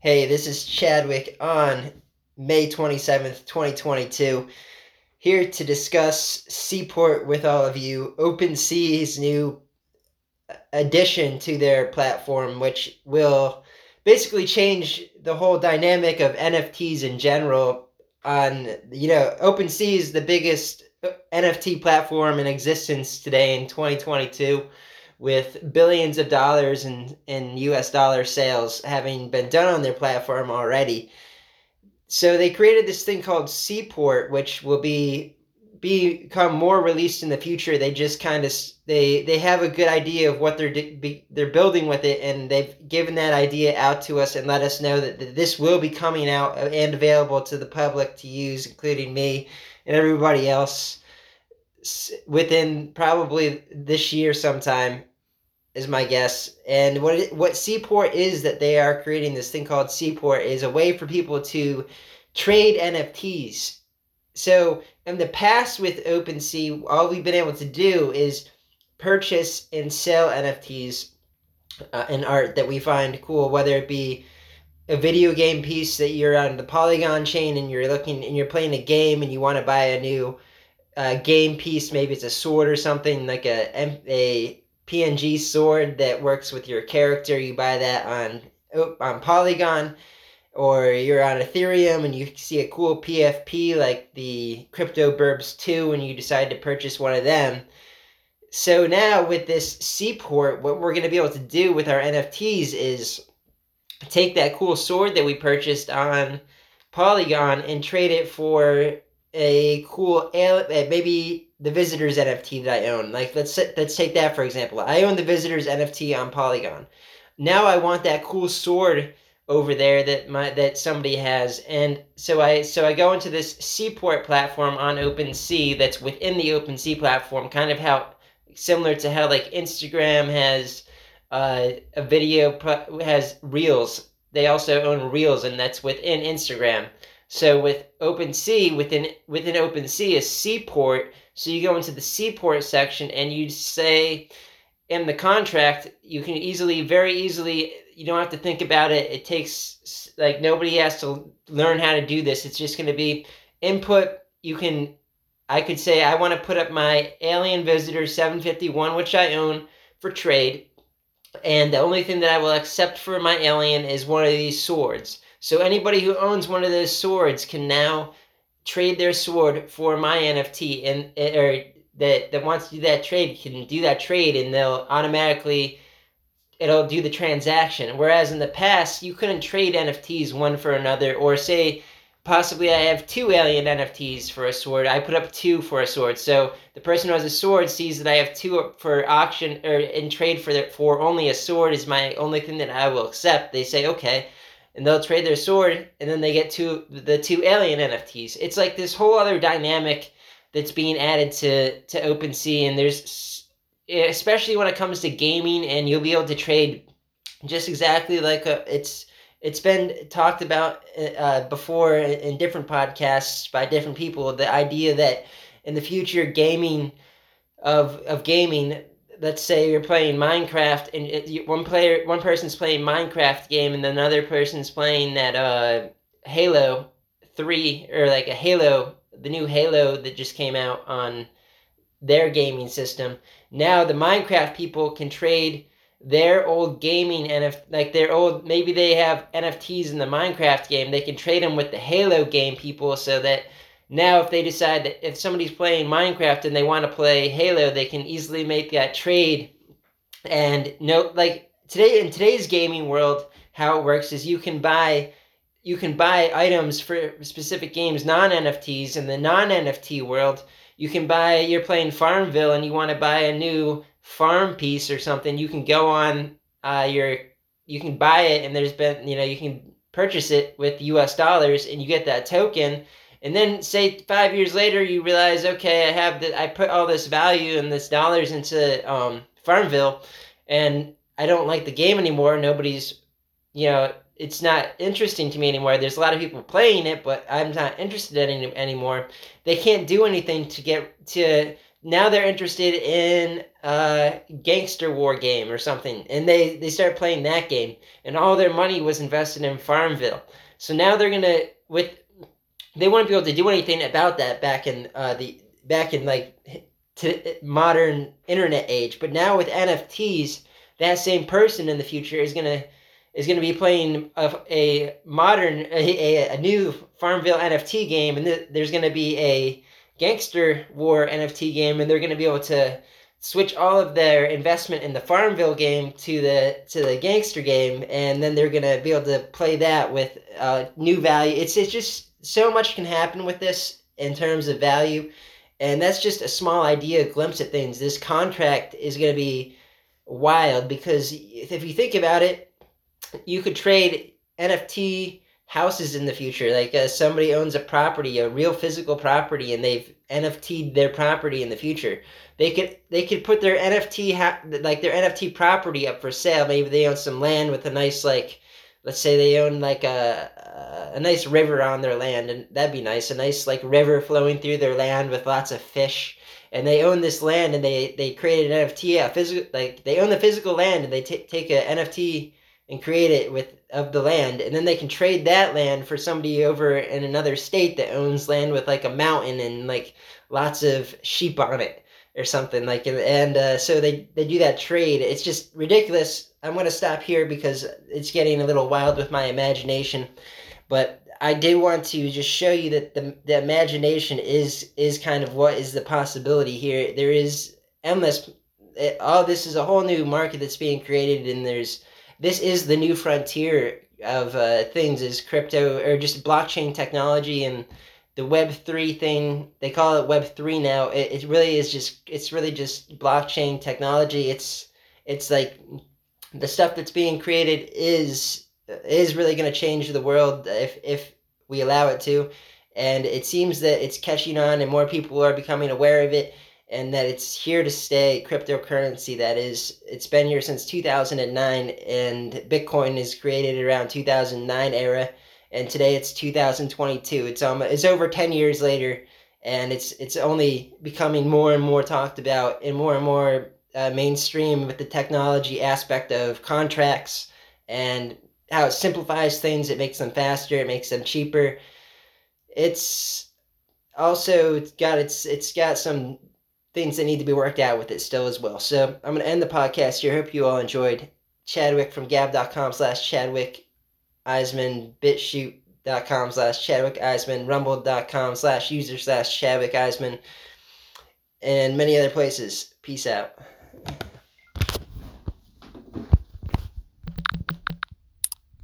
Hey, this is Chadwick on May 27th, 2022, here to discuss Seaport with all of you. OpenSea's new addition to their platform, which will basically change the whole dynamic of NFTs in general. On you know, OpenSea is the biggest NFT platform in existence today in 2022 with billions of dollars in, in US dollar sales having been done on their platform already. So they created this thing called Seaport, which will be become more released in the future. They just kind of they they have a good idea of what they're be, they're building with it, and they've given that idea out to us and let us know that, that this will be coming out uh, and available to the public to use, including me and everybody else within probably this year sometime is my guess. And what it, what Seaport is that they are creating this thing called Seaport is a way for people to trade NFTs. So in the past with OpenSea, all we've been able to do is purchase and sell NFTs uh, and art that we find cool, whether it be a video game piece that you're on the Polygon chain and you're looking and you're playing a game and you want to buy a new uh, game piece, maybe it's a sword or something like a a PNG sword that works with your character. You buy that on on Polygon, or you're on Ethereum and you see a cool PFP like the Crypto Burbs 2 and you decide to purchase one of them. So now with this Seaport, what we're going to be able to do with our NFTs is take that cool sword that we purchased on Polygon and trade it for a cool maybe the visitors NFT that I own. Like let's let's take that for example. I own the visitors NFT on Polygon. Now I want that cool sword over there that my that somebody has, and so I so I go into this Seaport platform on OpenSea that's within the OpenSea platform, kind of how similar to how like Instagram has uh, a video pro- has Reels. They also own Reels, and that's within Instagram. So with OpenSea, within within OpenSea is Seaport. So you go into the Seaport section and you say in the contract, you can easily, very easily, you don't have to think about it. It takes like nobody has to learn how to do this. It's just going to be input. You can, I could say, I want to put up my Alien Visitor 751, which I own for trade. And the only thing that I will accept for my alien is one of these swords. So anybody who owns one of those swords can now trade their sword for my NFT, and eh, or that that wants to do that trade can do that trade, and they'll automatically it'll do the transaction. Whereas in the past, you couldn't trade NFTs one for another, or say possibly I have two alien NFTs for a sword. I put up two for a sword. So the person who has a sword sees that I have two for auction or in trade for the, for only a sword is my only thing that I will accept. They say okay and they'll trade their sword and then they get two the two alien NFTs. It's like this whole other dynamic that's being added to to OpenSea and there's especially when it comes to gaming and you'll be able to trade just exactly like a, it's it's been talked about uh, before in different podcasts by different people the idea that in the future gaming of of gaming let's say you're playing Minecraft and it, you, one player one person's playing Minecraft game and another person's playing that uh Halo 3 or like a Halo the new Halo that just came out on their gaming system. Now the Minecraft people can trade their old gaming if like their old maybe they have NFTs in the Minecraft game, they can trade them with the Halo game people so that now if they decide that if somebody's playing minecraft and they want to play halo they can easily make that trade. And no like today in today's gaming world how it works is you can buy you can buy items for specific games non nfts in the non nft world you can buy you're playing farmville and you want to buy a new farm piece or something you can go on uh, your you can buy it and there's been you know you can purchase it with us dollars and you get that token and then say five years later you realize okay i have that i put all this value and this dollars into um, farmville and i don't like the game anymore. Nobody's you know it's not interesting to me anymore. There's a lot of people playing it but i'm not interested in it anymore. They can't do anything to get to now they're interested in uh, gangster war game or something, and they they start playing that game, and all their money was invested in Farmville. So now they're gonna with they wouldn't be able to do anything about that back in uh, the back in like to modern internet age. But now with NFTs, that same person in the future is gonna is gonna be playing a, a modern a, a, a new Farmville NFT game, and th- there's gonna be a Gangster War NFT game, and they're gonna be able to switch all of their investment in the Farmville game to the to the Gangster game, and then they're gonna be able to play that with uh, new value. It's it's just so much can happen with this in terms of value, and that's just a small idea, a glimpse at things. This contract is gonna be wild because if you think about it, you could trade NFT houses in the future. Like uh, somebody owns a property, a real physical property, and they've NFT'd their property in the future. They could they could put their NFT ha- like their NFT property up for sale. Maybe they own some land with a nice like, let's say they own like a a nice river on their land, and that'd be nice. A nice like river flowing through their land with lots of fish. And they own this land, and they they created an NFT, a physical like they own the physical land, and they t- take a NFT and create it with of the land and then they can trade that land for somebody over in another state that owns land with like a mountain and like lots of sheep on it or something like and uh, so they they do that trade. It's just ridiculous. I'm going to stop here because it's getting a little wild with my imagination but i did want to just show you that the, the imagination is is kind of what is the possibility here. There is endless it, oh this is a whole new market that's being created and there's this is the new frontier of uh, things is crypto or just blockchain technology and the web 3 thing they call it web 3 now. It, it really is just it's really just blockchain technology. It's it's like the stuff that's being created is is really going to change the world if if we allow it to. And it seems that it's catching on and more people are becoming aware of it and that it's here to stay cryptocurrency that is. It's been here since 2009 and bitcoin is created around 2009 era and today it's 2022 it's um it's over 10 years later and it's it's only becoming more and more talked about and more and more uh, mainstream with the technology aspect of contracts and how it simplifies things it makes them faster it makes them cheaper it's also got it's it's got some things that need to be worked out with it still as well. So I'm to end the podcast here. Hope you all enjoyed. Chadwick from gab.com slash Chadwick Eisman, bitchute.com slash Chadwick Eisman, rumble.com slash user slash Chadwick Eisman, and many other places. Peace out.